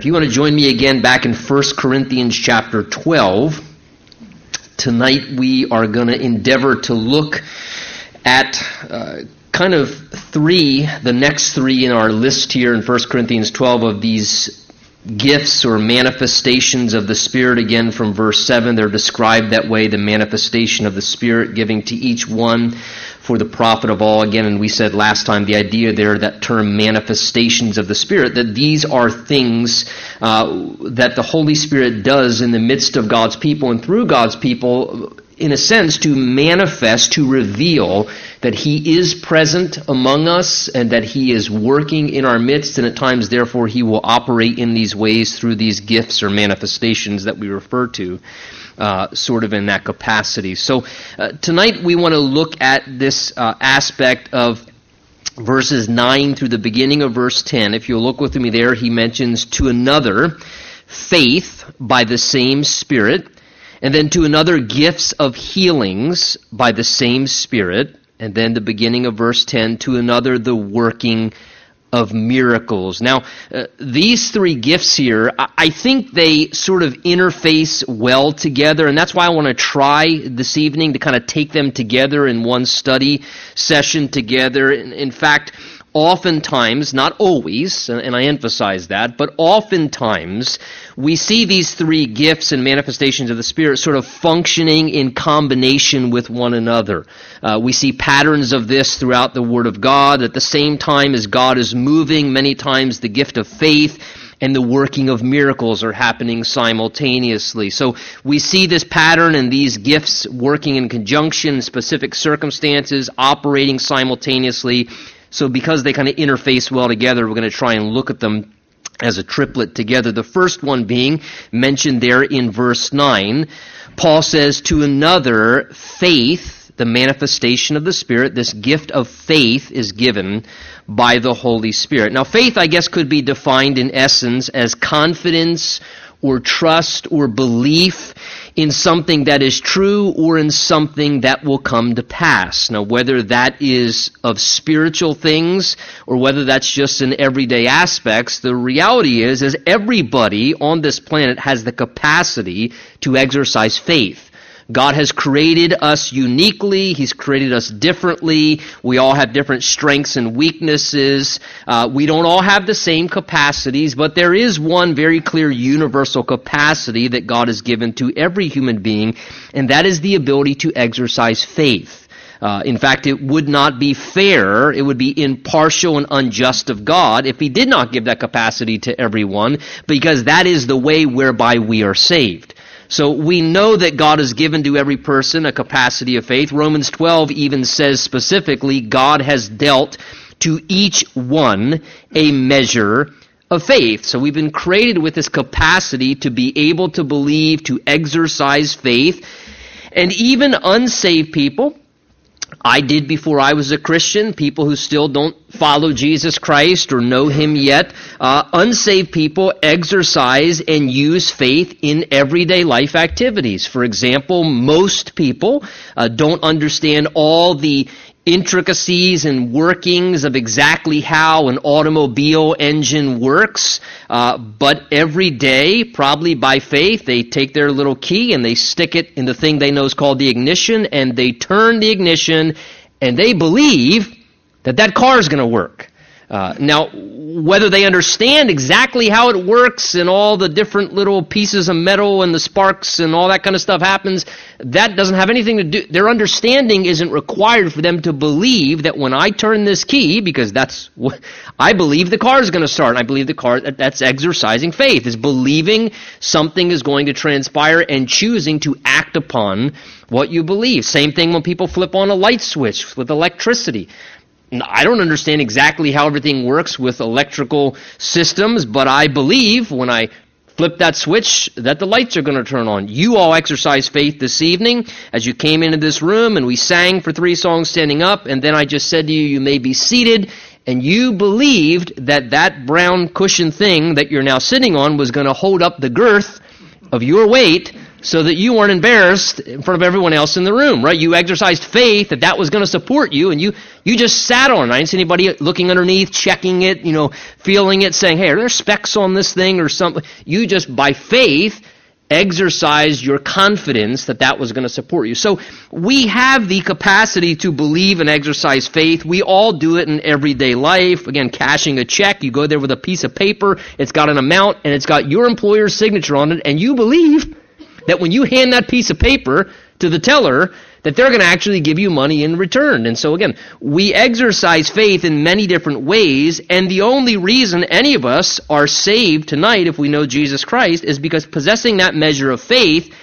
If you want to join me again back in 1 Corinthians chapter 12, tonight we are going to endeavor to look at uh, kind of three, the next three in our list here in 1 Corinthians 12 of these gifts or manifestations of the Spirit. Again, from verse 7, they're described that way the manifestation of the Spirit, giving to each one for the profit of all. Again, and we said last time the idea there, that term manifestations of the Spirit, that these are things uh, that the Holy Spirit does in the midst of God's people and through God's people in a sense, to manifest, to reveal that He is present among us and that He is working in our midst, and at times, therefore, He will operate in these ways through these gifts or manifestations that we refer to uh, sort of in that capacity. So uh, tonight we want to look at this uh, aspect of verses 9 through the beginning of verse 10. If you'll look with me there, he mentions to another faith by the same Spirit, and then to another gifts of healings by the same Spirit, and then the beginning of verse 10, to another the working of miracles. Now, uh, these three gifts here, I, I think they sort of interface well together, and that's why I want to try this evening to kind of take them together in one study session together. In, in fact, oftentimes, not always, and I emphasize that, but oftentimes we see these three gifts and manifestations of the Spirit sort of functioning in combination with one another. Uh, we see patterns of this throughout the Word of God. At the same time as God is moving, many times the gift of faith and the working of miracles are happening simultaneously. So we see this pattern and these gifts working in conjunction specific circumstances, operating simultaneously so because they kind of interface well together, we're going to try and look at them as a triplet together. The first one being mentioned there in verse 9. Paul says, to another, faith, the manifestation of the Spirit, this gift of faith is given by the Holy Spirit. Now, faith, I guess, could be defined in essence as confidence or trust or belief in something that is true or in something that will come to pass. Now, whether that is of spiritual things or whether that's just in everyday aspects, the reality is, is everybody on this planet has the capacity to exercise faith. God has created us uniquely. He's created us differently. We all have different strengths and weaknesses. Uh, we don't all have the same capacities, but there is one very clear universal capacity that God has given to every human being, and that is the ability to exercise faith. Uh, in fact, it would not be fair, it would be impartial and unjust of God if He did not give that capacity to everyone, because that is the way whereby we are saved. So we know that God has given to every person a capacity of faith. Romans 12 even says specifically, God has dealt to each one a measure of faith. So we've been created with this capacity to be able to believe, to exercise faith. And even unsaved people, I did before I was a Christian, people who still don't follow Jesus Christ or know Him yet, uh, unsaved people exercise and use faith in everyday life activities. For example, most people uh, don't understand all the intricacies and workings of exactly how an automobile engine works, uh, but every day, probably by faith, they take their little key and they stick it in the thing they know is called the ignition, and they turn the ignition, and they believe that that car is going to work. Uh, now, whether they understand exactly how it works and all the different little pieces of metal and the sparks and all that kind of stuff happens, that doesn't have anything to do. Their understanding isn't required for them to believe that when I turn this key, because that's what I believe the car is going to start. I believe the car, that's exercising faith, is believing something is going to transpire and choosing to act upon what you believe. Same thing when people flip on a light switch with electricity. I don't understand exactly how everything works with electrical systems, but I believe when I flip that switch that the lights are going to turn on. You all exercise faith this evening as you came into this room and we sang for three songs standing up, and then I just said to you, you may be seated, and you believed that that brown cushion thing that you're now sitting on was going to hold up the girth of your weight so that you weren't embarrassed in front of everyone else in the room, right? You exercised faith that that was going to support you, and you, you just sat on it. I didn't see anybody looking underneath, checking it, you know, feeling it, saying, hey, are there specks on this thing or something? You just, by faith, exercised your confidence that that was going to support you. So we have the capacity to believe and exercise faith. We all do it in everyday life. Again, cashing a check, you go there with a piece of paper, it's got an amount, and it's got your employer's signature on it, and you believe that when you hand that piece of paper to the teller, that they're going to actually give you money in return. And so again, we exercise faith in many different ways, and the only reason any of us are saved tonight if we know Jesus Christ is because possessing that measure of faith,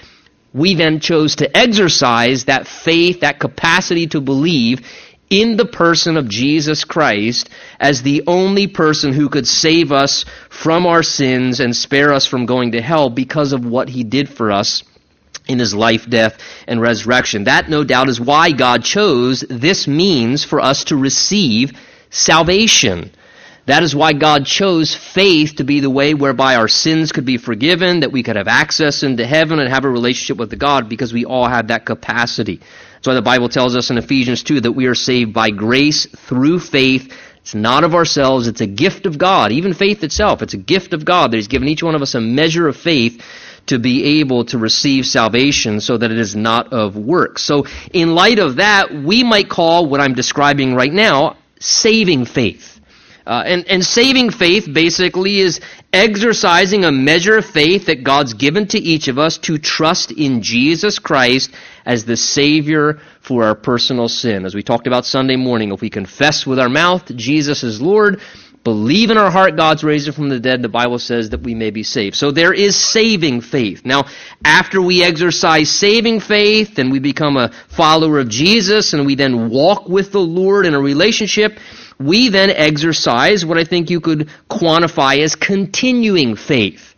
we then chose to exercise that faith, that capacity to believe in the person of Jesus Christ as the only person who could save us from our sins and spare us from going to hell because of what he did for us in his life, death, and resurrection. That, no doubt, is why God chose this means for us to receive salvation. That is why God chose faith to be the way whereby our sins could be forgiven, that we could have access into heaven and have a relationship with the God, because we all have that capacity. That's why the Bible tells us in Ephesians 2 that we are saved by grace through faith. It's not of ourselves, it's a gift of God. Even faith itself, it's a gift of God that He's given each one of us a measure of faith to be able to receive salvation so that it is not of works. So, in light of that, we might call what I'm describing right now saving faith. Uh, and, and saving faith basically is exercising a measure of faith that God's given to each of us to trust in Jesus Christ as the Savior for our personal sin. As we talked about Sunday morning, if we confess with our mouth Jesus is Lord, believe in our heart God's raised him from the dead, the Bible says that we may be saved. So there is saving faith. Now, after we exercise saving faith and we become a follower of Jesus and we then walk with the Lord in a relationship, we then exercise what I think you could quantify as continuing faith.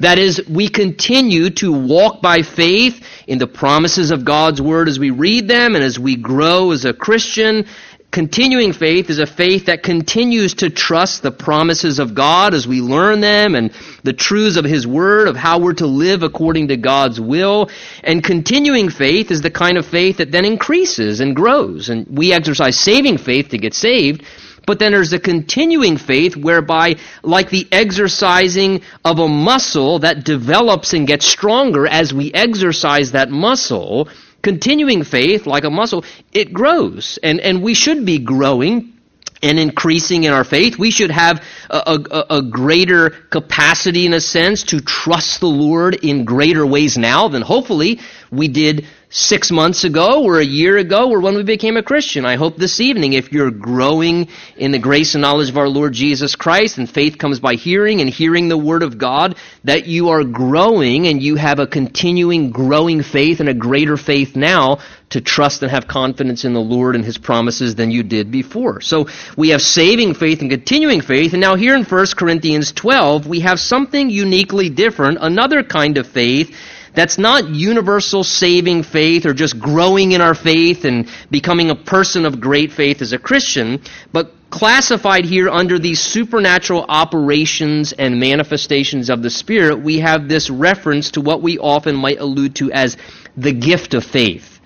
That is, we continue to walk by faith in the promises of God's Word as we read them and as we grow as a Christian. Continuing faith is a faith that continues to trust the promises of God as we learn them and the truths of His Word, of how we're to live according to God's will. And continuing faith is the kind of faith that then increases and grows. And we exercise saving faith to get saved. But then there's a continuing faith whereby, like the exercising of a muscle that develops and gets stronger as we exercise that muscle, continuing faith, like a muscle, it grows. And, and we should be growing and increasing in our faith. We should have a, a, a, greater capacity, in a sense, to trust the Lord in greater ways now than hopefully we did six months ago or a year ago or when we became a Christian. I hope this evening, if you're growing in the grace and knowledge of our Lord Jesus Christ and faith comes by hearing and hearing the Word of God, that you are growing and you have a continuing growing faith and a greater faith now to trust and have confidence in the Lord and His promises than you did before. So we have saving faith and continuing faith. And now here in 1 Corinthians 12, we have something uniquely different, another kind of faith that's not universal saving faith or just growing in our faith and becoming a person of great faith as a Christian, but classified here under these supernatural operations and manifestations of the Spirit, we have this reference to what we often might allude to as the gift of faith.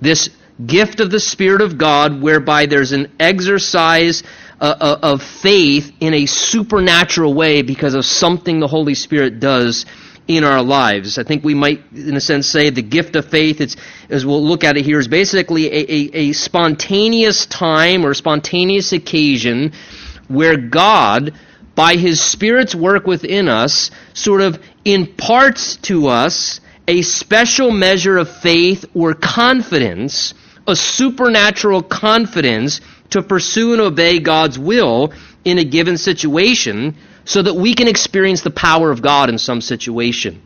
This gift of the Spirit of God, whereby there's an exercise uh, uh of faith in a supernatural way because of something the Holy Spirit does in our lives. I think we might, in a sense, say the gift of faith, it's, as we'll look at it here, is basically a, a, a spontaneous time or spontaneous occasion where God, by His Spirit's work within us, sort of imparts to us a special measure of faith or confidence, a supernatural confidence to pursue and obey God's will in a given situation so that we can experience the power of God in some situation.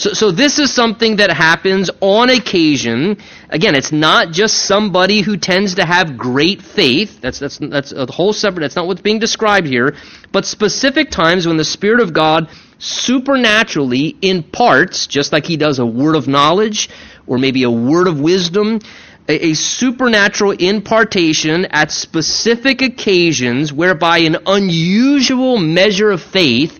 So, so this is something that happens on occasion. Again, it's not just somebody who tends to have great faith. That's, that's, that's a whole separate, that's not what's being described here. But specific times when the Spirit of God supernaturally imparts, just like He does a word of knowledge or maybe a word of wisdom, a, supernatural impartation at specific occasions whereby an unusual measure of faith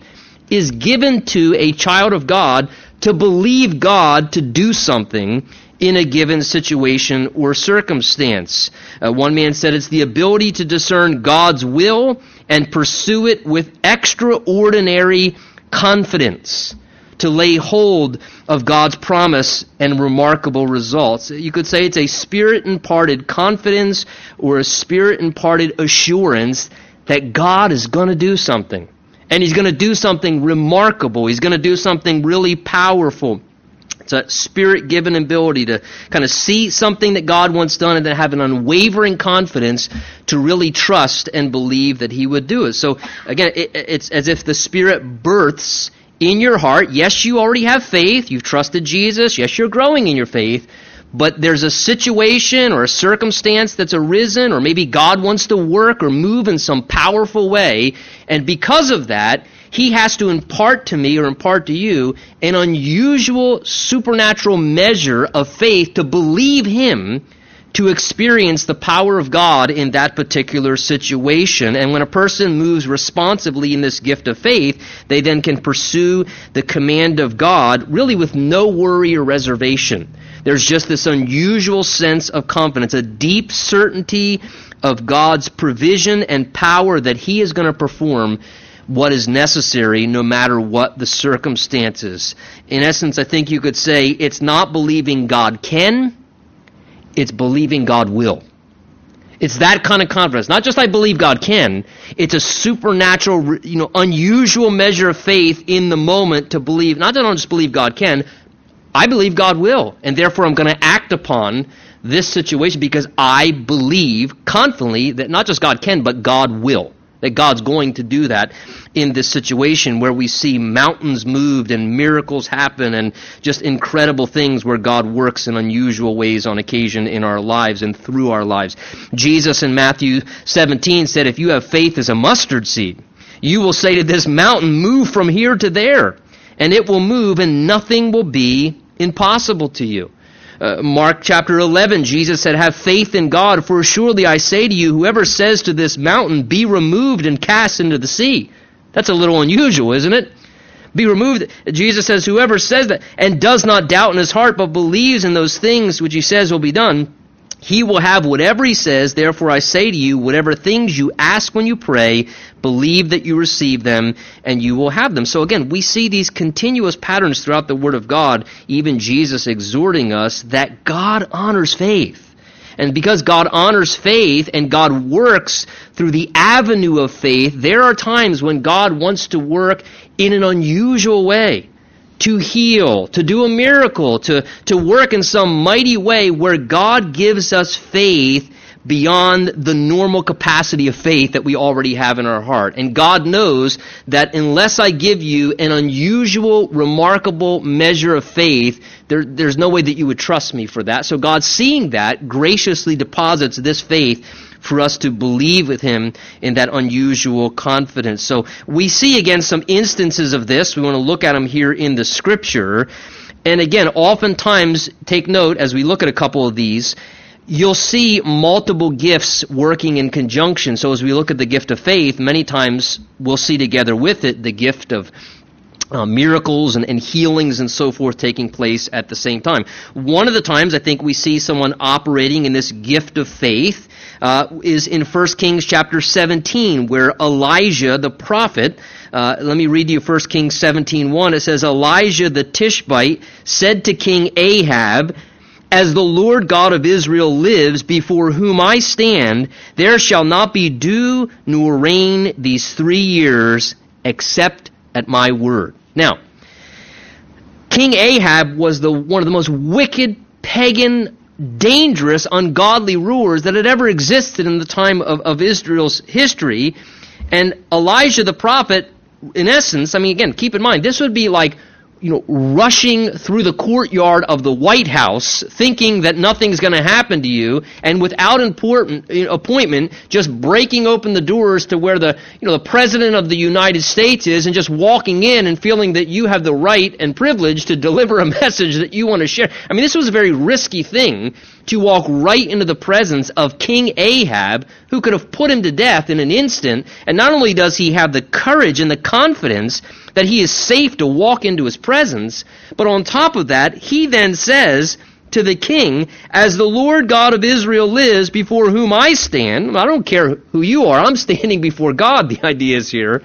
is given to a child of God to believe God to do something in a given situation or circumstance. Uh, one man said it's the ability to discern God's will and pursue it with extraordinary confidence to lay hold of God's promise and remarkable results. You could say it's a spirit imparted confidence or a spirit imparted assurance that God is going to do something. And He's going to do something remarkable. He's going to do something really powerful. It's a spirit given ability to kind of see something that God wants done and then have an unwavering confidence to really trust and believe that He would do it. So, again, it, it's as if the Spirit births in your heart. Yes, you already have faith. You've trusted Jesus. Yes, you're growing in your faith. But there's a situation or a circumstance that's arisen, or maybe God wants to work or move in some powerful way. And because of that, He has to impart to me or impart to you an unusual supernatural measure of faith to believe Him to experience the power of God in that particular situation. And when a person moves responsibly in this gift of faith, they then can pursue the command of God really with no worry or reservation. There's just this unusual sense of confidence, a deep certainty of God's provision and power that He is going to perform what is necessary no matter what the circumstances. In essence, I think you could say it's not believing God can, it's believing God will. It's that kind of confidence. Not just I believe God can. It's a supernatural, you know, unusual measure of faith in the moment to believe. Not that I don't just believe God can. I believe God will, and therefore I'm going to act upon this situation because I believe confidently that not just God can, but God will that God's going to do that in this situation where we see mountains moved and miracles happen and just incredible things where God works in unusual ways on occasion in our lives and through our lives. Jesus in Matthew 17 said, If you have faith as a mustard seed, you will say to this mountain, Move from here to there, and it will move, and nothing will be impossible to you. Uh, Mark chapter 11, Jesus said, Have faith in God, for surely I say to you, whoever says to this mountain, Be removed and cast into the sea. That's a little unusual, isn't it? Be removed. Jesus says, Whoever says that and does not doubt in his heart, but believes in those things which he says will be done, he will have whatever he says. Therefore, I say to you, whatever things you ask when you pray, believe that you receive them, and you will have them. So again, we see these continuous patterns throughout the Word of God, even Jesus exhorting us that God honors faith. And because God honors faith and God works through the avenue of faith, there are times when God wants to work in an unusual way to heal, to do a miracle, to, to work in some mighty way where God gives us faith beyond the normal capacity of faith that we already have in our heart. And God knows that unless I give you an unusual, remarkable measure of faith, there, there's no way that you would trust me for that. So God, seeing that, graciously deposits this faith for us to believe with him in that unusual confidence. So we see again some instances of this. We want to look at them here in the scripture. And again, oftentimes, take note as we look at a couple of these, you'll see multiple gifts working in conjunction. So as we look at the gift of faith, many times we'll see together with it the gift of uh, miracles and, and, healings and so forth taking place at the same time. One of the times I think we see someone operating in this gift of faith uh, is in 1 Kings chapter 17, where Elijah the prophet, uh, let me read you 1 Kings 17 1. It says, Elijah the Tishbite said to King Ahab, as the Lord God of Israel lives, before whom I stand, there shall not be dew nor rain these three years, except at my word. Now, King Ahab was the, one of the most wicked pagan dangerous, ungodly rulers that had ever existed in the time of, of Israel's history. And Elijah the prophet, in essence, I mean, again, keep in mind, this would be like you know, rushing through the courtyard of the White House, thinking that nothing's going to happen to you, and without important appointment, just breaking open the doors to where the you know the president of the United States is, and just walking in and feeling that you have the right and privilege to deliver a message that you want to share. I mean, this was a very risky thing to walk right into the presence of King Ahab, who could have put him to death in an instant. And not only does he have the courage and the confidence that he is safe to walk into his presence. But on top of that, he then says to the king, As the Lord God of Israel lives, before whom I stand, I don't care who you are, I'm standing before God, the idea is here.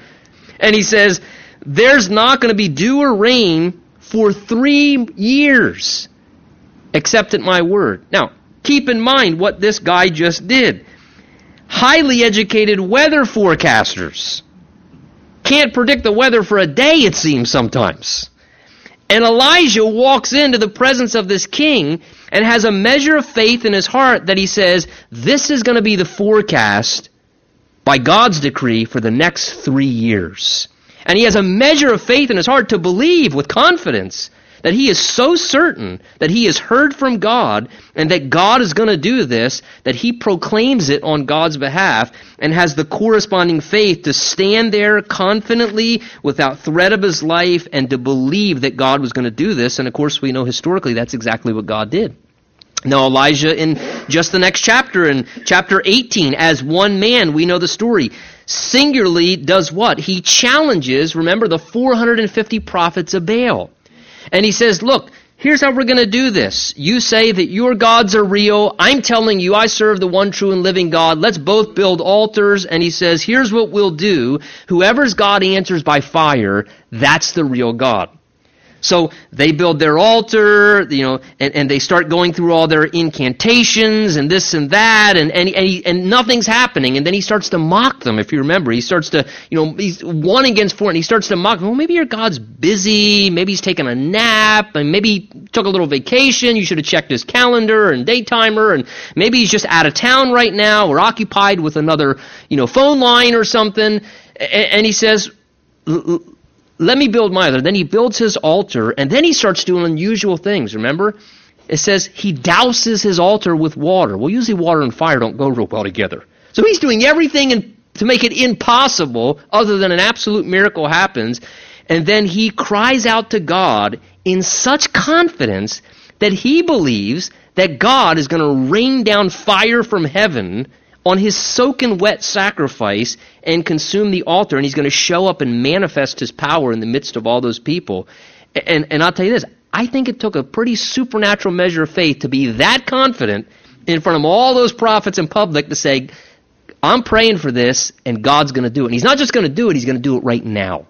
And he says, There's not going to be dew or rain for three years, except at my word. Now, keep in mind what this guy just did. Highly educated weather forecasters can't predict the weather for a day, it seems sometimes. And Elijah walks into the presence of this king and has a measure of faith in his heart that he says, This is going to be the forecast by God's decree for the next three years. And he has a measure of faith in his heart to believe with confidence that he is so certain that he has heard from God and that God is going to do this that he proclaims it on God's behalf and has the corresponding faith to stand there confidently without threat of his life and to believe that God was going to do this. And of course, we know historically that's exactly what God did. Now, Elijah, in just the next chapter, in chapter 18, as one man, we know the story, singularly does what? He challenges, remember, the 450 prophets of Baal. And he says, Look, here's how we're going to do this. You say that your gods are real. I'm telling you, I serve the one true and living God. Let's both build altars. And he says, Here's what we'll do. Whoever's God answers by fire, that's the real God. So they build their altar, you know, and, and they start going through all their incantations and this and that, and, and, and, he, and nothing's happening. And then he starts to mock them, if you remember. He starts to, you know, he's one against four, and he starts to mock. Well, maybe your God's busy, maybe he's taking a nap, and maybe he took a little vacation. You should have checked his calendar and day timer, and maybe he's just out of town right now or occupied with another, you know, phone line or something. And, and he says, let me build my altar. Then he builds his altar, and then he starts doing unusual things. Remember? It says he douses his altar with water. Well, usually water and fire don't go real well together. So he's doing everything in, to make it impossible, other than an absolute miracle happens. And then he cries out to God in such confidence that he believes that God is going to rain down fire from heaven on his soaking wet sacrifice and consume the altar, and he's going to show up and manifest his power in the midst of all those people. And, and I'll tell you this I think it took a pretty supernatural measure of faith to be that confident in front of all those prophets in public to say, I'm praying for this, and God's going to do it. And he's not just going to do it, he's going to do it right now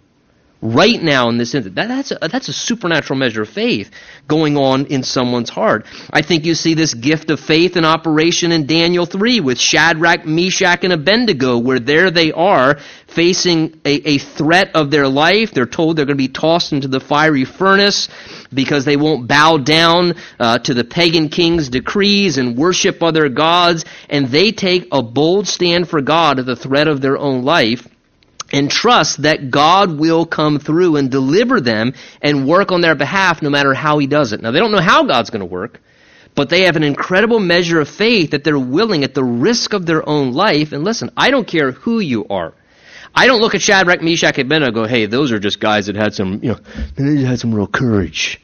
right now in this instant. That, that's, a, that's a supernatural measure of faith going on in someone's heart. I think you see this gift of faith in operation in Daniel 3 with Shadrach, Meshach, and Abednego, where there they are facing a, a threat of their life. They're told they're going to be tossed into the fiery furnace because they won't bow down uh, to the pagan king's decrees and worship other gods. And they take a bold stand for God at the threat of their own life and trust that God will come through and deliver them and work on their behalf no matter how He does it. Now, they don't know how God's going to work, but they have an incredible measure of faith that they're willing at the risk of their own life. And listen, I don't care who you are. I don't look at Shadrach, Meshach, and Abednego go, hey, those are just guys that had some, you know, they had some real courage.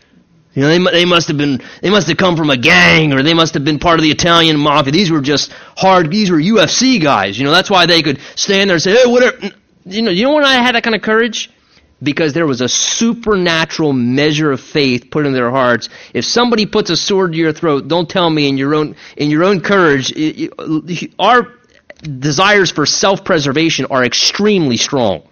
You know, they, they must have been, they must have come from a gang, or they must have been part of the Italian mafia. These were just hard, these were UFC guys. You know, that's why they could stand there and say, hey, whatever. You know, you know when I had that kind of courage? Because there was a supernatural measure of faith put in their hearts. If somebody puts a sword to your throat, don't tell me in your own in your own courage. Our desires for self-preservation are extremely strong.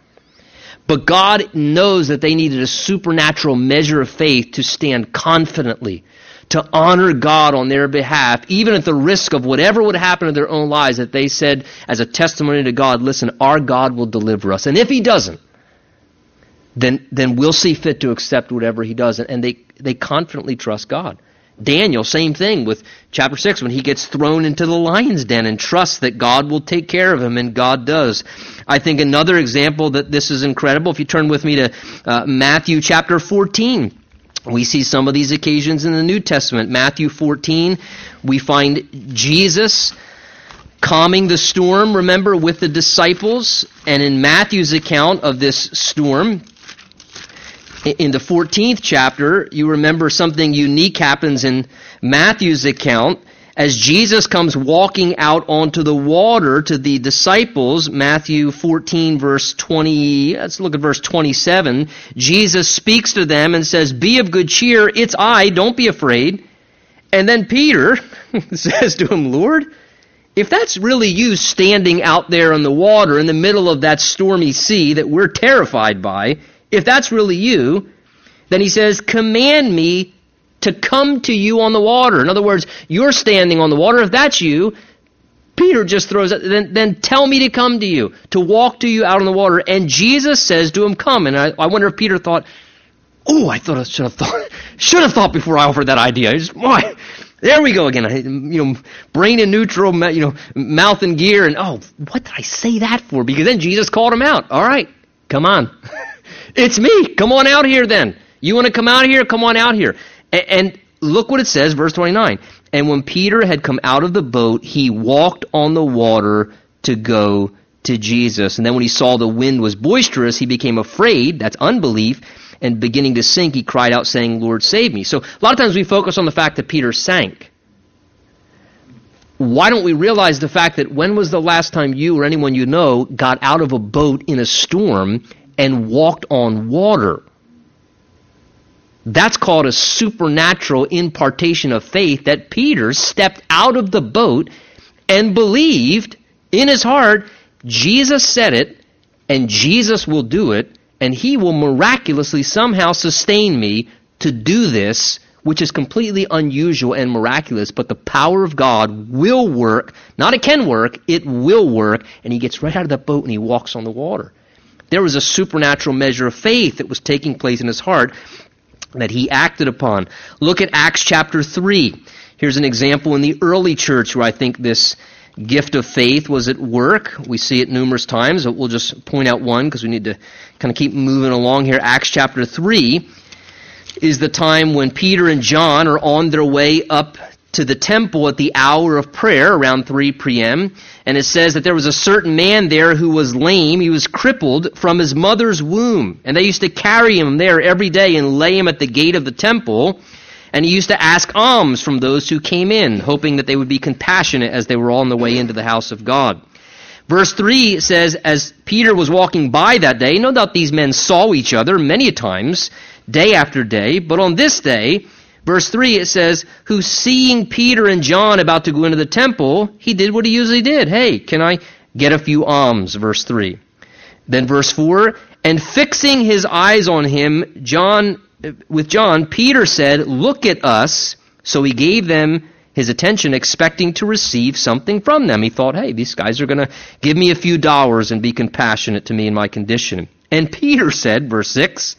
But God knows that they needed a supernatural measure of faith to stand confidently to honor God on their behalf, even at the risk of whatever would happen to their own lives, that they said as a testimony to God, listen, our God will deliver us. And if he doesn't, then, then we'll see fit to accept whatever he does. And they, they confidently trust God. Daniel, same thing with chapter 6 when he gets thrown into the lion's den and trusts that God will take care of him, and God does. I think another example that this is incredible, if you turn with me to uh, Matthew chapter 14. We see some of these occasions in the New Testament. Matthew 14, we find Jesus calming the storm, remember, with the disciples. And in Matthew's account of this storm, in the 14th chapter, you remember something unique happens in Matthew's account as Jesus comes walking out onto the water to the disciples, Matthew 14 verse 20, let's look at verse 27. Jesus speaks to them and says, Be of good cheer, it's I, don't be afraid. And then Peter says to him, Lord, if that's really you standing out there in the water in the middle of that stormy sea that we're terrified by, if that's really you, then he says, Command me to come to you on the water. In other words, you're standing on the water. If that's you, Peter just throws it, then, then tell me to come to you, to walk to you out on the water. And Jesus says to him, Come. And I, I wonder if Peter thought, Oh, I thought I should have thought, should have thought before I offered that idea. Just, why? There we go again. You know, brain in neutral, you know, mouth in gear, and oh, what did I say that for? Because then Jesus called him out. All right, come on, it's me. Come on out here, then. You want to come out here? Come on out here. And look what it says, verse 29. And when Peter had come out of the boat, he walked on the water to go to Jesus. And then when he saw the wind was boisterous, he became afraid. That's unbelief. And beginning to sink, he cried out, saying, Lord, save me. So a lot of times we focus on the fact that Peter sank. Why don't we realize the fact that when was the last time you or anyone you know got out of a boat in a storm and walked on water? That's called a supernatural impartation of faith that Peter stepped out of the boat and believed in his heart Jesus said it and Jesus will do it and he will miraculously somehow sustain me to do this which is completely unusual and miraculous, but the power of God will work. Not it can work, it will work. And he gets right out of the boat and he walks on the water. There was a supernatural measure of faith that was taking place in his heart that he acted upon. Look at Acts chapter 3. Here's an example in the early church where I think this gift of faith was at work. We see it numerous times. We'll just point out one because we need to kind of keep moving along here. Acts chapter 3 is the time when Peter and John are on their way up to the temple at the hour of prayer around 3 p.m. And it says that there was a certain man there who was lame. He was crippled from his mother's womb. And they used to carry him there every day and lay him at the gate of the temple. And he used to ask alms from those who came in, hoping that they would be compassionate as they were on the way into the house of God. Verse 3 says, As Peter was walking by that day, no doubt these men saw each other many times, day after day, but on this day, Verse 3, it says, Who seeing Peter and John about to go into the temple, he did what he usually did. Hey, can I get a few alms? Verse 3. Then verse 4, And fixing his eyes on him, John, with John, Peter said, Look at us. So he gave them his attention, expecting to receive something from them. He thought, hey, these guys are going to give me a few dollars and be compassionate to me in my condition. And Peter said, verse 6,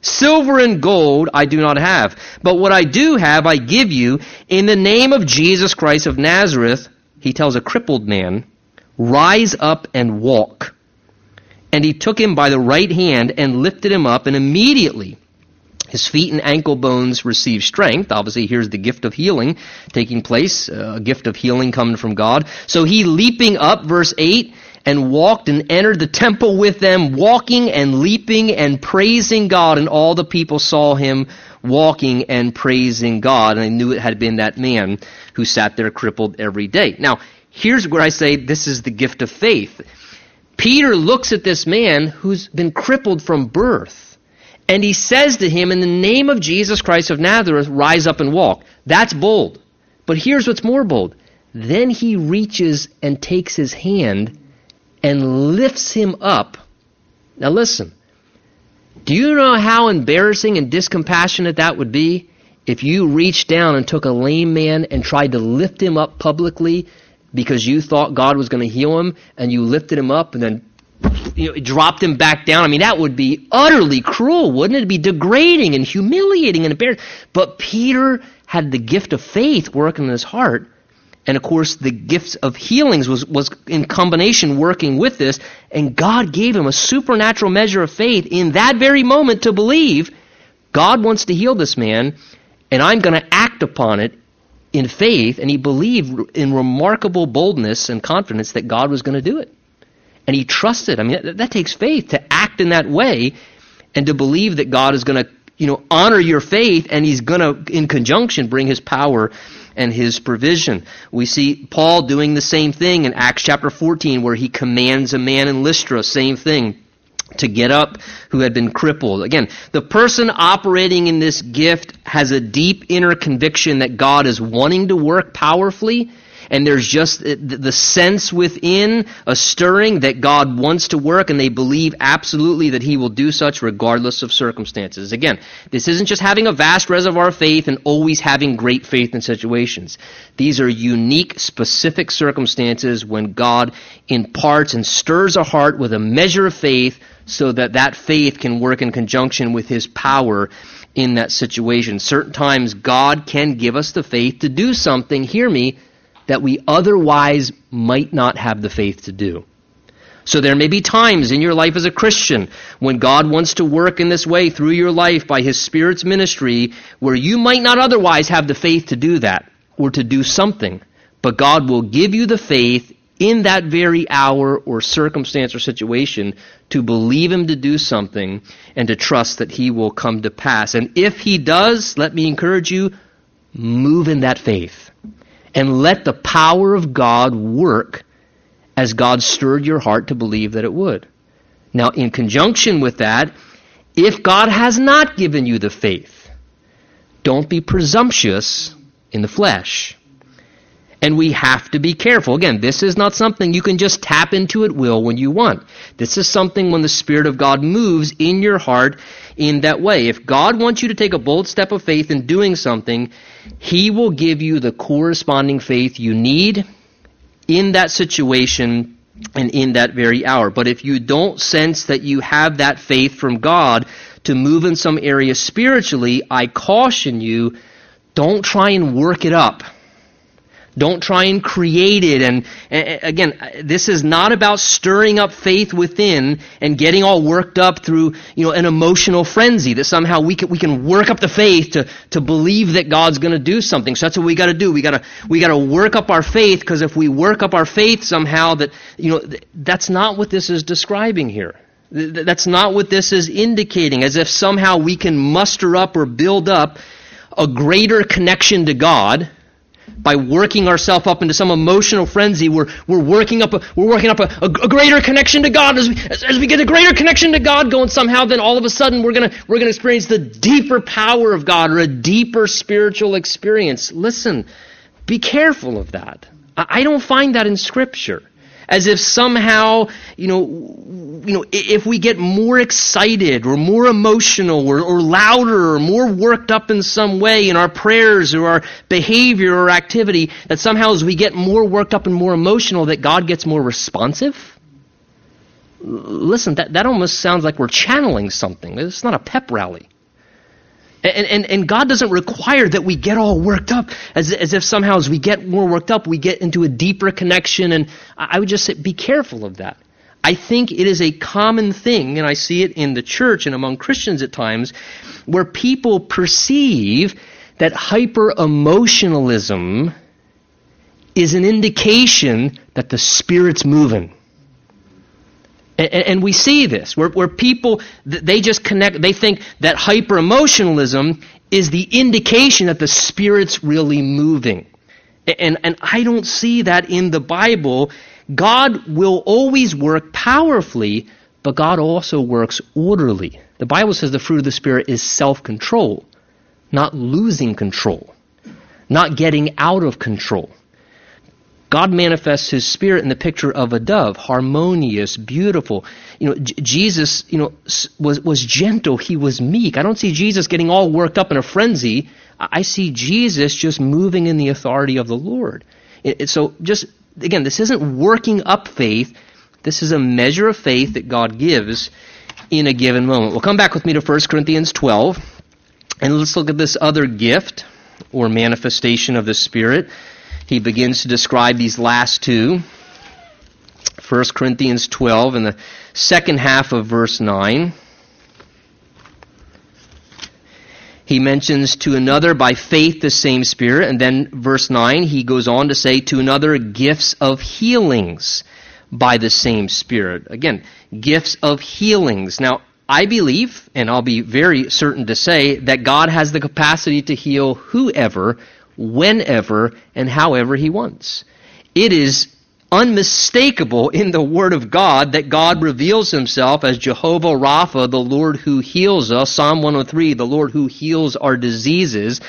Silver and gold I do not have, but what I do have I give you in the name of Jesus Christ of Nazareth. He tells a crippled man, Rise up and walk. And he took him by the right hand and lifted him up, and immediately his feet and ankle bones received strength. Obviously, here's the gift of healing taking place, uh, a gift of healing coming from God. So he leaping up, verse 8, and walked and entered the temple with them, walking and leaping and praising God. And all the people saw him walking and praising God. And they knew it had been that man who sat there crippled every day. Now, here's where I say this is the gift of faith. Peter looks at this man who's been crippled from birth. And he says to him, In the name of Jesus Christ of Nazareth, rise up and walk. That's bold. But here's what's more bold. Then he reaches and takes his hand and lifts him up. Now listen. Do you know how embarrassing and discompassionate that would be if you reached down and took a lame man and tried to lift him up publicly because you thought God was going to heal him and you lifted him up and then you know, dropped him back down. I mean, that would be utterly cruel, wouldn't it? It'd be degrading and humiliating and embarrassing. But Peter had the gift of faith working in his heart and of course, the gifts of healings was, was in combination working with this. And God gave him a supernatural measure of faith in that very moment to believe God wants to heal this man, and I'm going to act upon it in faith. And he believed in remarkable boldness and confidence that God was going to do it. And he trusted. I mean, that, that takes faith to act in that way and to believe that God is going to, you know, honor your faith and he's going to, in conjunction, bring his power and his provision. We see Paul doing the same thing in Acts chapter 14 where he commands a man in Lystra, same thing to get up who had been crippled. Again, the person operating in this gift has a deep inner conviction that God is wanting to work powerfully and there's just uh, the sense within a stirring that God wants to work, and they believe absolutely that He will do such regardless of circumstances. Again, this isn't just having a vast reservoir of faith and always having great faith in situations. These are unique, specific circumstances when God imparts and stirs a heart with a measure of faith so that that faith can work in conjunction with His power in that situation. Certain times God can give us the faith to do something, hear me, that we otherwise might not have the faith to do. So there may be times in your life as a Christian when God wants to work in this way through your life by His Spirit's ministry where you might not otherwise have the faith to do that or to do something. But God will give you the faith in that very hour or circumstance or situation to believe Him to do something and to trust that He will come to pass. And if He does, let me encourage you, move in that faith and let the power of God work as God stirred your heart to believe that it would. Now, in conjunction with that, if God has not given you the faith, don't be presumptuous in the flesh. And we have to be careful. Again, this is not something you can just tap into at will when you want. This is something when the Spirit of God moves in your heart in that way. If God wants you to take a bold step of faith in doing something, He will give you the corresponding faith you need in that situation and in that very hour. But if you don't sense that you have that faith from God to move in some area spiritually, I caution you, don't try and work it up don't try and create it. And, and, again, this is not about stirring up faith within and getting all worked up through, you know, an emotional frenzy that somehow we can, we can work up the faith to, to believe that God's going to do something. So that's what we got to do. We got to, we got to work up our faith because if we work up our faith somehow that, you know, that's not what this is describing here. That's not what this is indicating, as if somehow we can muster up or build up a greater connection to God by working ourselves up into some emotional frenzy. We're, we're working up, a, we're working up a, a, a greater connection to God. As we, as, as we get a greater connection to God going somehow, then all of a sudden we're gonna, we're gonna experience the deeper power of God or a deeper spiritual experience. Listen, be careful of that. I, I don't find that in Scripture as if somehow, you know, you know, if we get more excited or more emotional or, or louder or more worked up in some way in our prayers or our behavior or activity, that somehow as we get more worked up and more emotional, that God gets more responsive? Listen, that, that almost sounds like we're channeling something. It's not a pep rally. And, and, and God doesn't require that we get all worked up as, as if somehow as we get more worked up, we get into a deeper connection. And I would just say, be careful of that. I think it is a common thing, and I see it in the church and among Christians at times, where people perceive that hyper emotionalism is an indication that the Spirit's moving. And, and we see this, where, where people, they just connect, they think that hyper emotionalism is the indication that the Spirit's really moving. And, and I don't see that in the Bible. God will always work powerfully, but God also works orderly. The Bible says the fruit of the Spirit is self control, not losing control, not getting out of control. God manifests his spirit in the picture of a dove, harmonious, beautiful. You know, J- Jesus, you know, was, was gentle. He was meek. I don't see Jesus getting all worked up in a frenzy. I see Jesus just moving in the authority of the Lord. It, it, so just, again, this isn't working up faith. This is a measure of faith that God gives in a given moment. Well, come back with me to 1 Corinthians 12, and let's look at this other gift or manifestation of the Spirit he begins to describe these last two. 1 Corinthians 12 in the second half of verse 9. He mentions to another by faith the same Spirit, and then verse 9 he goes on to say to another gifts of healings by the same Spirit. Again, gifts of healings. Now, I believe, and I'll be very certain to say, that God has the capacity to heal whoever whenever and however he wants. It is unmistakable in the Word of God that God reveals himself as Jehovah Rapha, the Lord who heals us. Psalm 103, the Lord who heals our diseases.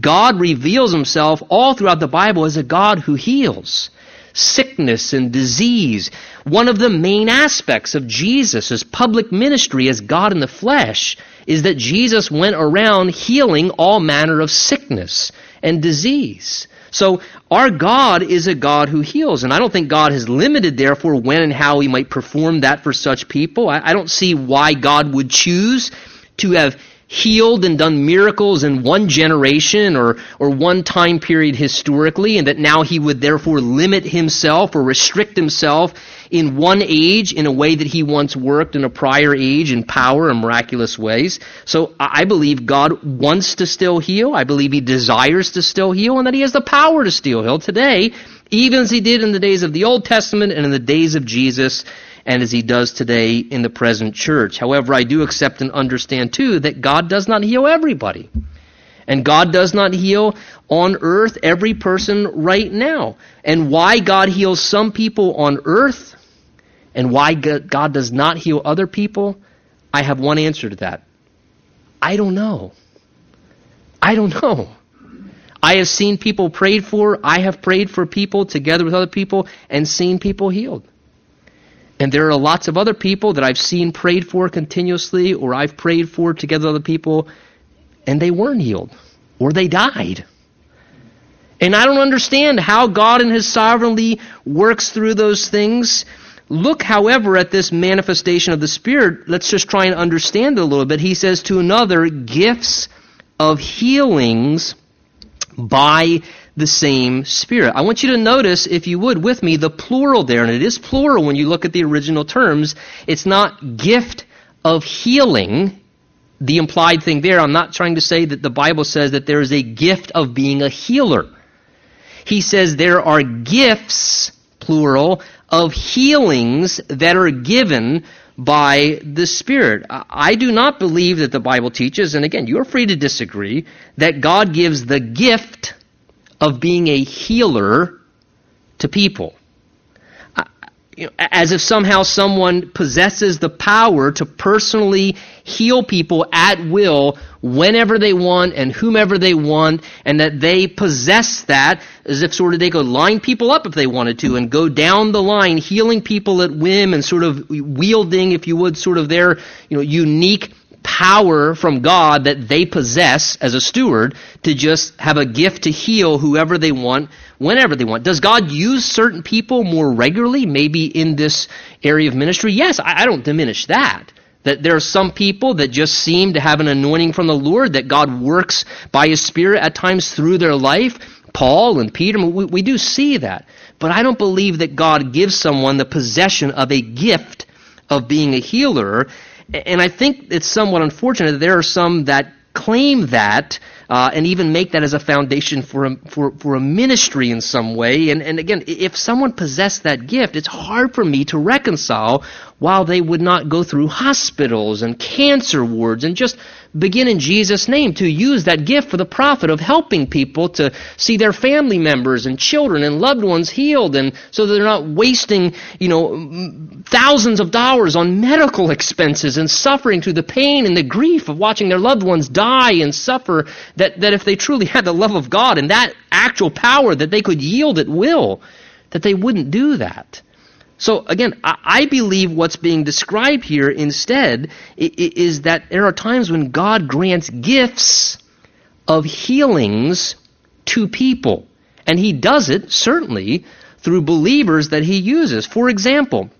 God reveals himself all throughout the Bible as a God who heals sickness and disease. One of the main aspects of Jesus' public ministry as God in the flesh is that Jesus went around healing all manner of sickness and disease. So our God is a God who heals, and I don't think God has limited, therefore, when and how He might perform that for such people. I, I don't see why God would choose to have healed and done miracles in one generation or, or one time period historically, and that now he would therefore limit himself or restrict himself in one age in a way that he once worked in a prior age in power and miraculous ways. So I believe God wants to still heal. I believe he desires to still heal and that he has the power to still heal today, even as he did in the days of the Old Testament and in the days of Jesus and as he does today in the present church. However, I do accept and understand too that God does not heal everybody. And God does not heal on earth every person right now. And why God heals some people on earth and why God does not heal other people, I have one answer to that. I don't know. I don't know. I have seen people prayed for. I have prayed for people together with other people and seen people healed. And there are lots of other people that I've seen prayed for continuously, or I've prayed for together with other people, and they weren't healed, or they died. And I don't understand how God in His sovereignty works through those things. Look, however, at this manifestation of the Spirit. Let's just try and understand it a little bit. He says to another, gifts of healings by the same Spirit. I want you to notice, if you would, with me, the plural there, and it is plural when you look at the original terms. It's not gift of healing, the implied thing there. I'm not trying to say that the Bible says that there is a gift of being a healer. He says there are gifts, plural, of healings that are given by the Spirit. I do not believe that the Bible teaches, and again, you're free to disagree, that God gives the gift of being a healer to people. As if somehow someone possesses the power to personally heal people at will whenever they want and whomever they want, and that they possess that as if sort of they could line people up if they wanted to and go down the line healing people at whim and sort of wielding, if you would, sort of their you know unique power from God that they possess as a steward to just have a gift to heal whoever they want, whenever they want. Does God use certain people more regularly, maybe in this area of ministry? Yes, I, I don't diminish that. That there are some people that just seem to have an anointing from the Lord, that God works by His Spirit at times through their life. Paul and Peter, we, we do see that. But I don't believe that God gives someone the possession of a gift of being a healer and I think it's somewhat unfortunate that there are some that claim that uh, and even make that as a foundation for a, for, for a ministry in some way. And, and again, if someone possessed that gift, it's hard for me to reconcile while they would not go through hospitals and cancer wards and just begin in Jesus' name to use that gift for the profit of helping people to see their family members and children and loved ones healed and so they're not wasting, you know, thousands of dollars on medical expenses and suffering through the pain and the grief of watching their loved ones die and suffer that, that if they truly had the love of God and that actual power that they could yield at will, that they wouldn't do that. So again, I believe what's being described here instead is that there are times when God grants gifts of healings to people. And he does it, certainly, through believers that he uses. For example,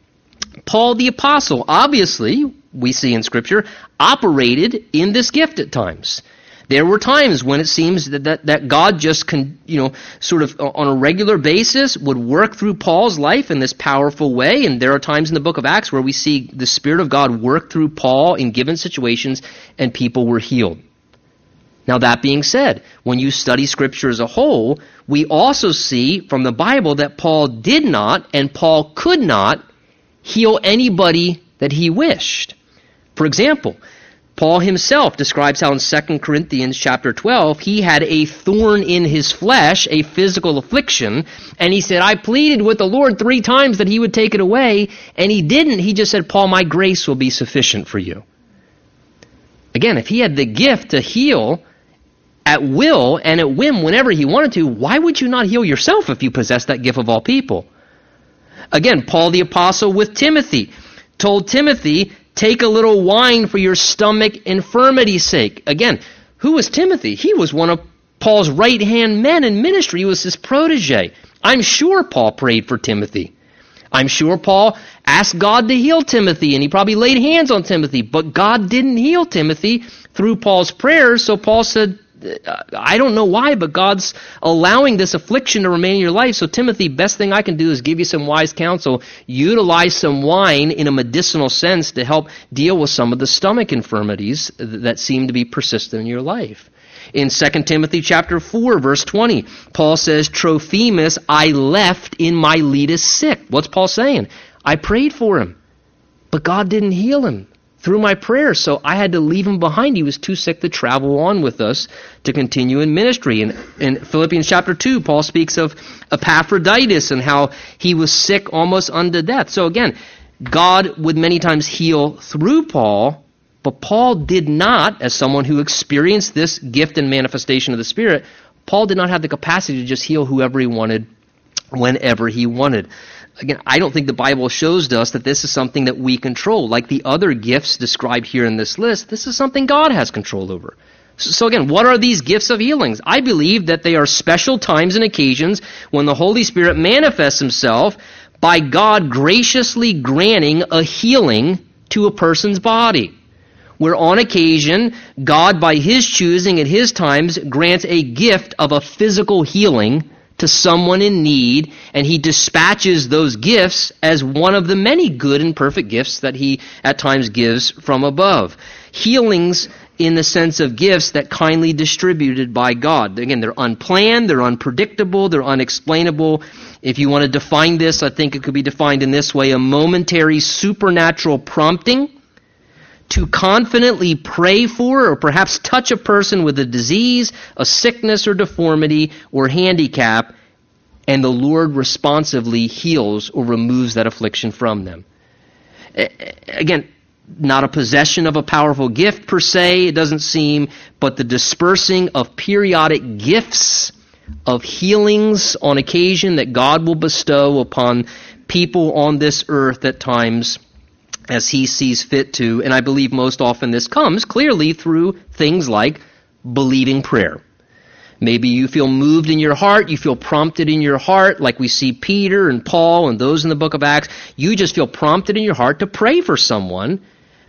Paul the Apostle, obviously, we see in Scripture, operated in this gift at times. There were times when it seems that, that, that God just, can, you know, sort of uh, on a regular basis would work through Paul's life in this powerful way. And there are times in the book of Acts where we see the Spirit of God work through Paul in given situations and people were healed. Now, that being said, when you study Scripture as a whole, we also see from the Bible that Paul did not and Paul could not heal anybody that he wished. For example, Paul himself describes how in 2 Corinthians chapter 12 he had a thorn in his flesh, a physical affliction, and he said, I pleaded with the Lord three times that he would take it away, and he didn't. He just said, Paul, my grace will be sufficient for you. Again, if he had the gift to heal at will and at whim whenever he wanted to, why would you not heal yourself if you possess that gift of all people? Again, Paul the apostle with Timothy told Timothy, Take a little wine for your stomach infirmity's sake. Again, who was Timothy? He was one of Paul's right hand men in ministry. He was his protege. I'm sure Paul prayed for Timothy. I'm sure Paul asked God to heal Timothy, and he probably laid hands on Timothy, but God didn't heal Timothy through Paul's prayers, so Paul said, I don't know why, but God's allowing this affliction to remain in your life. So, Timothy, best thing I can do is give you some wise counsel. Utilize some wine in a medicinal sense to help deal with some of the stomach infirmities that seem to be persistent in your life. In 2 Timothy chapter 4, verse 20, Paul says, Trophimus I left in Miletus sick. What's Paul saying? I prayed for him, but God didn't heal him through my prayers. So I had to leave him behind. He was too sick to travel on with us to continue in ministry. And in Philippians chapter 2, Paul speaks of Epaphroditus and how he was sick almost unto death. So again, God would many times heal through Paul, but Paul did not, as someone who experienced this gift and manifestation of the Spirit, Paul did not have the capacity to just heal whoever he wanted whenever he wanted again, I don't think the Bible shows us that this is something that we control. Like the other gifts described here in this list, this is something God has control over. So again, what are these gifts of healings? I believe that they are special times and occasions when the Holy Spirit manifests himself by God graciously granting a healing to a person's body. Where on occasion, God, by his choosing at his times, grants a gift of a physical healing to someone in need, and he dispatches those gifts as one of the many good and perfect gifts that he at times gives from above. Healings in the sense of gifts that kindly distributed by God. Again, they're unplanned, they're unpredictable, they're unexplainable. If you want to define this, I think it could be defined in this way a momentary supernatural prompting to confidently pray for or perhaps touch a person with a disease, a sickness or deformity or handicap, and the Lord responsively heals or removes that affliction from them. Again, not a possession of a powerful gift per se, it doesn't seem, but the dispersing of periodic gifts of healings on occasion that God will bestow upon people on this earth at times as he sees fit to. And I believe most often this comes clearly through things like believing prayer. Maybe you feel moved in your heart, you feel prompted in your heart, like we see Peter and Paul and those in the book of Acts. You just feel prompted in your heart to pray for someone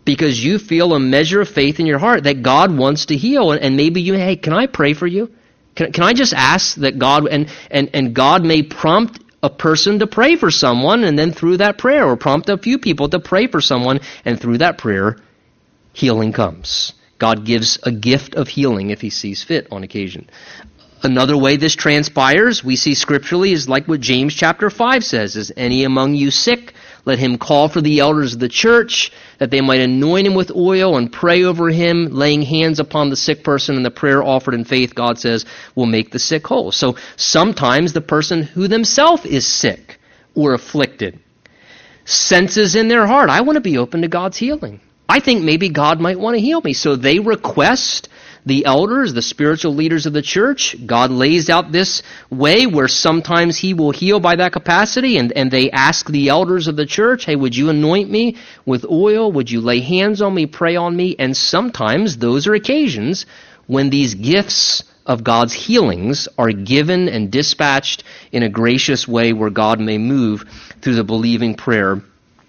because you feel a measure of faith in your heart that God wants to heal. And maybe you, hey, can I pray for you? Can, can I just ask that God, and, and, and God may prompt a person to pray for someone, and then through that prayer, or prompt a few people to pray for someone, and through that prayer, healing comes. God gives a gift of healing if he sees fit on occasion. Another way this transpires, we see scripturally, is like what James chapter 5 says, is any among you sick? Let him call for the elders of the church, that they might anoint him with oil and pray over him, laying hands upon the sick person, and the prayer offered in faith, God says, will make the sick whole. So sometimes the person who themselves is sick or afflicted senses in their heart, I want to be open to God's healing. I think maybe God might want to heal me. So they request the elders, the spiritual leaders of the church. God lays out this way where sometimes He will heal by that capacity, and, and they ask the elders of the church, hey, would you anoint me with oil? Would you lay hands on me, pray on me? And sometimes those are occasions when these gifts of God's healings are given and dispatched in a gracious way where God may move through the believing prayer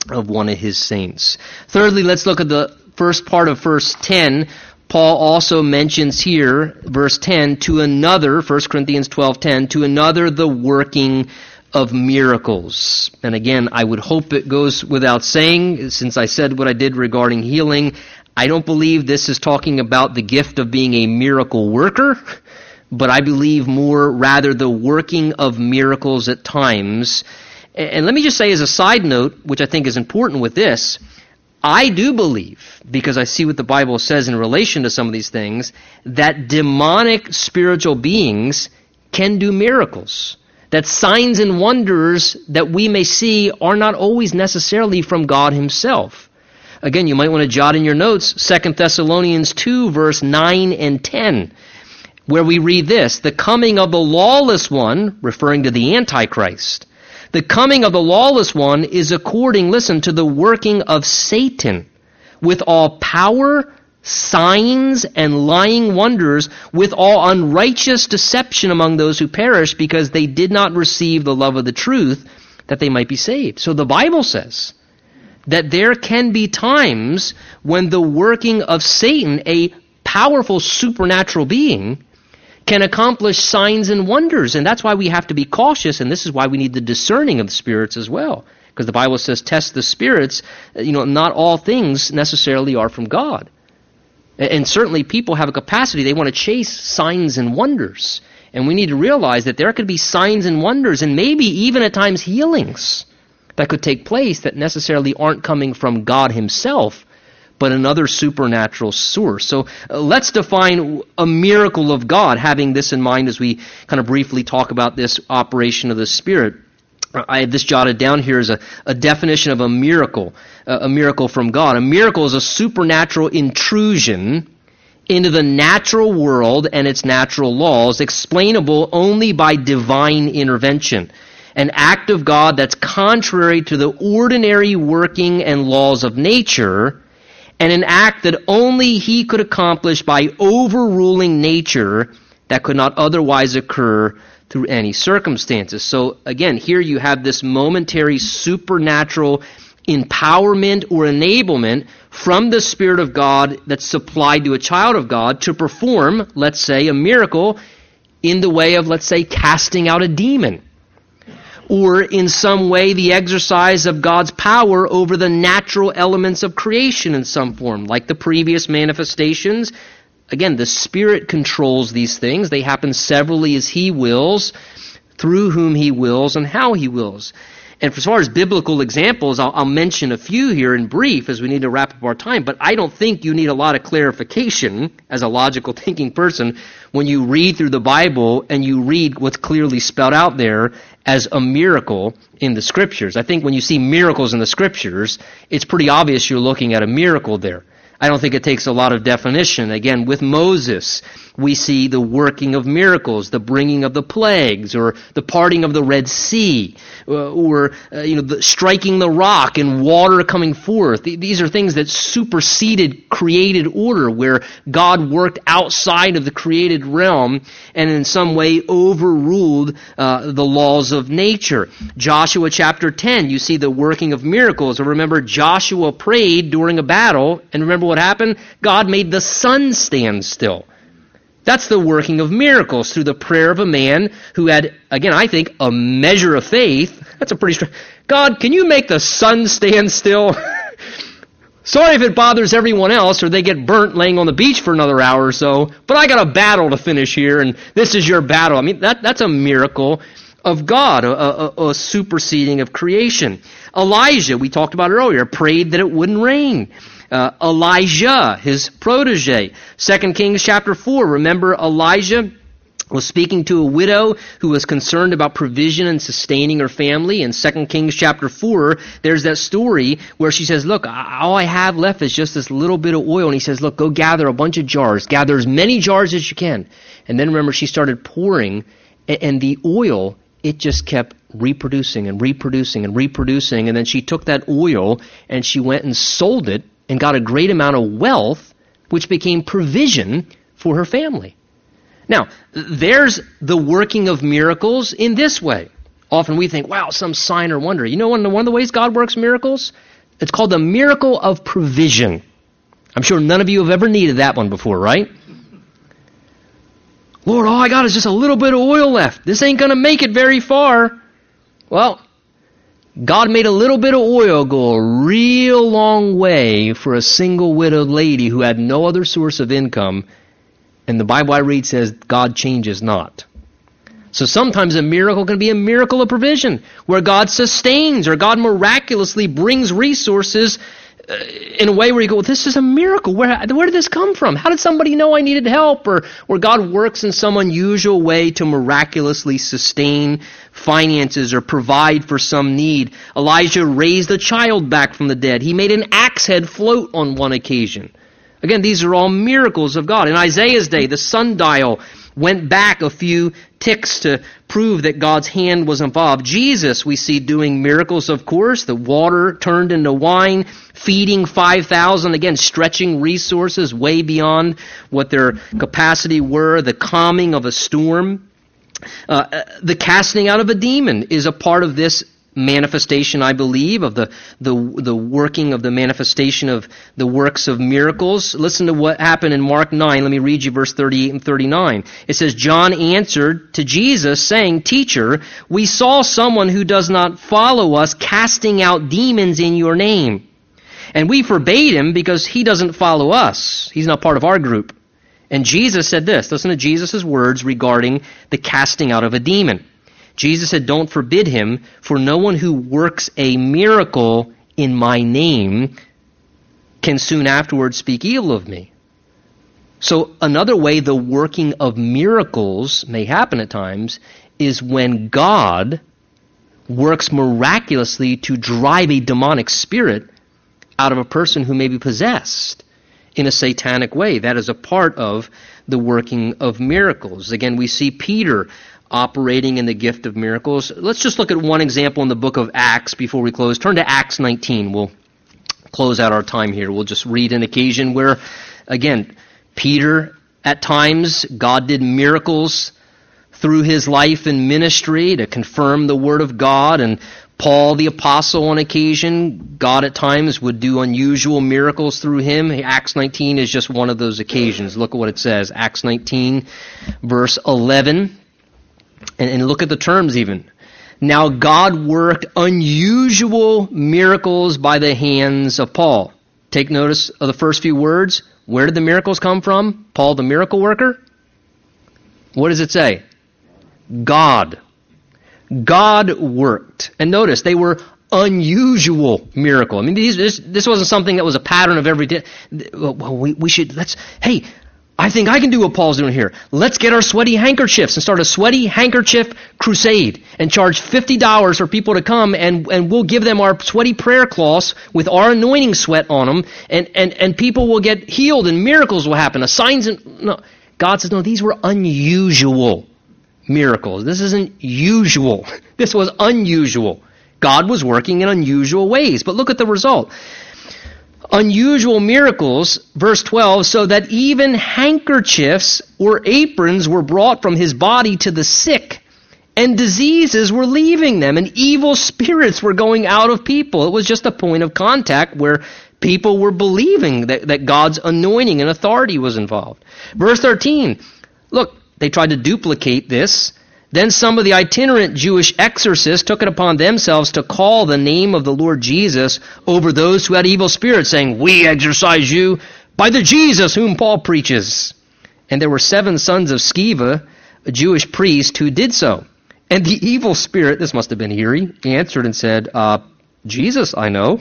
of one of his saints. Thirdly, let's look at the first part of verse 10 Paul also mentions here, verse 10, to another, 1 Corinthians 12:10, to another the working of miracles. And again, I would hope it goes without saying, since I said what I did regarding healing, I don't believe this is talking about the gift of being a miracle worker, but I believe more rather the working of miracles at times. And let me just say as a side note, which I think is important with this, I do believe, because I see what the Bible says in relation to some of these things, that demonic spiritual beings can do miracles. That signs and wonders that we may see are not always necessarily from God Himself. Again, you might want to jot in your notes 2 Thessalonians 2, verse 9 and 10, where we read this The coming of the lawless one, referring to the Antichrist, the coming of the lawless one is according, listen, to the working of Satan with all power, signs, and lying wonders, with all unrighteous deception among those who perish because they did not receive the love of the truth that they might be saved. So the Bible says that there can be times when the working of Satan, a powerful supernatural being, can accomplish signs and wonders. And that's why we have to be cautious, and this is why we need the discerning of the spirits as well. Because the Bible says, test the spirits. Uh, you know, not all things necessarily are from God. And certainly people have a capacity, they want to chase signs and wonders. And we need to realize that there could be signs and wonders, and maybe even at times healings that could take place that necessarily aren't coming from God Himself, but another supernatural source. So uh, let's define a miracle of God, having this in mind as we kind of briefly talk about this operation of the Spirit. I have this jotted down here as a, a definition of a miracle, uh, a miracle from God. A miracle is a supernatural intrusion into the natural world and its natural laws, explainable only by divine intervention. An act of God that's contrary to the ordinary working and laws of nature, and an act that only he could accomplish by overruling nature that could not otherwise occur through any circumstances. So again, here you have this momentary supernatural empowerment or enablement from the Spirit of God that's supplied to a child of God to perform, let's say, a miracle in the way of, let's say, casting out a demon or in some way the exercise of God's power over the natural elements of creation in some form, like the previous manifestations. Again, the Spirit controls these things. They happen severally as He wills, through whom He wills, and how He wills. And as far as biblical examples, I'll, I'll, mention a few here in brief as we need to wrap up our time, but I don't think you need a lot of clarification as a logical thinking person when you read through the Bible and you read what's clearly spelled out there as a miracle in the scriptures. I think when you see miracles in the scriptures, it's pretty obvious you're looking at a miracle there. I don't think it takes a lot of definition. Again, with Moses, we see the working of miracles, the bringing of the plagues, or the parting of the Red Sea, uh, or uh, you know, the striking the rock and water coming forth. These are things that superseded created order, where God worked outside of the created realm and in some way overruled uh, the laws of nature. Joshua chapter 10, you see the working of miracles. remember, Joshua prayed during a battle, and remember what happened? God made the sun stand still. That's the working of miracles through the prayer of a man who had, again, I think, a measure of faith. That's a pretty strong. God, can you make the sun stand still? Sorry if it bothers everyone else or they get burnt laying on the beach for another hour or so, but I got a battle to finish here and this is your battle. I mean, that, that's a miracle of God, a, a, a superseding of creation. Elijah, we talked about earlier, prayed that it wouldn't rain uh, Elisha, his protege. 2 Kings chapter 4, remember Elisha was speaking to a widow who was concerned about provision and sustaining her family. In 2 Kings chapter 4, there's that story where she says, look, all I have left is just this little bit of oil. And he says, look, go gather a bunch of jars. Gather as many jars as you can. And then remember, she started pouring and the oil, it just kept reproducing and reproducing and reproducing. And then she took that oil and she went and sold it and got a great amount of wealth, which became provision for her family. Now, there's the working of miracles in this way. Often we think, wow, some sign or wonder. You know one, of the ways God works miracles? It's called the miracle of provision. I'm sure none of you have ever needed that one before, right? Lord, all I got is just a little bit of oil left. This ain't going to make it very far. Well, God made a little bit of oil go a real long way for a single widowed lady who had no other source of income. And the Bible I read says God changes not. So sometimes a miracle can be a miracle of provision, where God sustains or God miraculously brings resources in a way where you go, well, this is a miracle. Where, where did this come from? How did somebody know I needed help? Or where God works in some unusual way to miraculously sustain finances or provide for some need. Elisha raised a child back from the dead. He made an axe head float on one occasion. Again, these are all miracles of God. In Isaiah's day, the sundial went back a few ticks to prove that God's hand was involved. Jesus, we see doing miracles, of course. The water turned into wine, feeding 5,000, again, stretching resources way beyond what their capacity were, the calming of a storm. Uh, the casting out of a demon is a part of this manifestation, I believe, of the, the, the working of the manifestation of the works of miracles. Listen to what happened in Mark 9. Let me read you verse 38 and 39. It says, John answered to Jesus, saying, Teacher, we saw someone who does not follow us casting out demons in your name. And we forbade him because he doesn't follow us. He's not part of our group. And Jesus said this. Listen to Jesus' words regarding the casting out of a demon. Jesus said, Don't forbid him, for no one who works a miracle in my name can soon afterwards speak evil of me. So, another way the working of miracles may happen at times is when God works miraculously to drive a demonic spirit out of a person who may be possessed in a satanic way. That is a part of the working of miracles. Again, we see Peter operating in the gift of miracles. Let's just look at one example in the book of Acts before we close. Turn to Acts 19. We'll close out our time here. We'll just read an occasion where, again, Peter, at times, God did miracles through his life and ministry to confirm the Word of God. And Paul the Apostle, on occasion, God at times would do unusual miracles through him. Acts 19 is just one of those occasions. Look at what it says. Acts 19, verse 11. And, and look at the terms even. Now God worked unusual miracles by the hands of Paul. Take notice of the first few words. Where did the miracles come from? Paul the miracle worker? What does it say? God. God worked. And notice, they were unusual miracle. I mean, these, this, this wasn't something that was a pattern of every day. Well, we, we should, let's, hey, I think I can do what Paul's doing here. Let's get our sweaty handkerchiefs and start a sweaty handkerchief crusade and charge $50 for people to come and, and we'll give them our sweaty prayer cloths with our anointing sweat on them and, and, and people will get healed and miracles will happen. A signs and, no. God says, no, these were unusual miracles. This isn't usual. This was unusual. God was working in unusual ways. But look at the result unusual miracles, verse 12, so that even handkerchiefs or aprons were brought from his body to the sick, and diseases were leaving them, and evil spirits were going out of people. It was just a point of contact where people were believing that, that God's anointing and authority was involved. Verse 13, look, they tried to duplicate this then some of the itinerant Jewish exorcists took it upon themselves to call the name of the Lord Jesus over those who had evil spirits, saying, We exorcise you by the Jesus whom Paul preaches. And there were seven sons of Sceva, a Jewish priest, who did so. And the evil spirit, this must have been eerie, answered and said, uh, Jesus I know,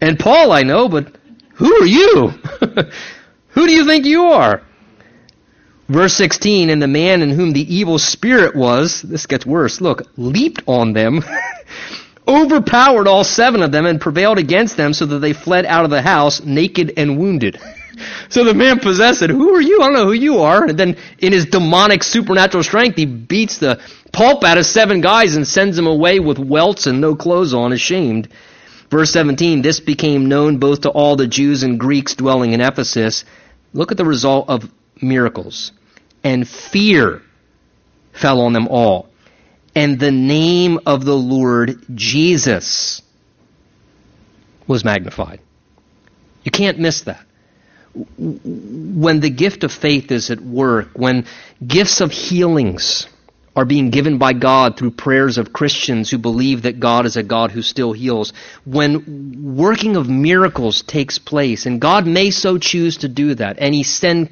and Paul I know, but who are you? who do you think you are? Verse 16, and the man in whom the evil spirit was, this gets worse, look, leaped on them, overpowered all seven of them, and prevailed against them so that they fled out of the house naked and wounded. so the man possessed said, Who are you? I don't know who you are. And then in his demonic supernatural strength, he beats the pulp out of seven guys and sends them away with welts and no clothes on, ashamed. Verse 17, this became known both to all the Jews and Greeks dwelling in Ephesus. Look at the result of miracles and fear fell on them all. And the name of the Lord Jesus was magnified. You can't miss that. When the gift of faith is at work, when gifts of healings are being given by God through prayers of Christians who believe that God is a God who still heals, when working of miracles takes place, and God may so choose to do that, and He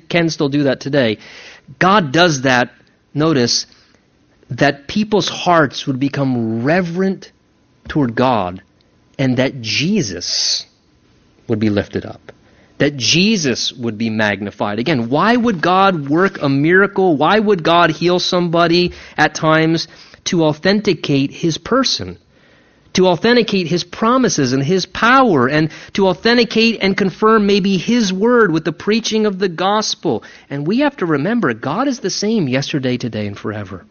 can still do that today, God does that, notice, that people's hearts would become reverent toward God and that Jesus would be lifted up, that Jesus would be magnified. Again, why would God work a miracle? Why would God heal somebody at times? To authenticate his person to authenticate his promises and his power and to authenticate and confirm maybe his word with the preaching of the gospel. And we have to remember God is the same yesterday, today, and forever.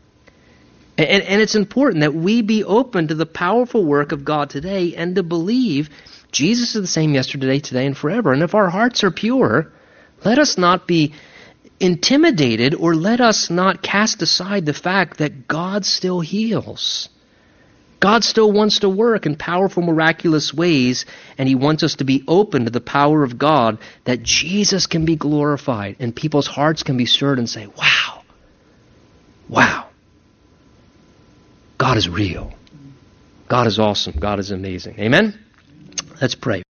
And, and, it's important that we be open to the powerful work of God today and to believe Jesus is the same yesterday, today, and forever. And if our hearts are pure, let us not be intimidated or let us not cast aside the fact that God still heals. God still wants to work in powerful, miraculous ways, and He wants us to be open to the power of God that Jesus can be glorified and people's hearts can be stirred and say, wow, wow, God is real. God is awesome. God is amazing. Amen? Let's pray.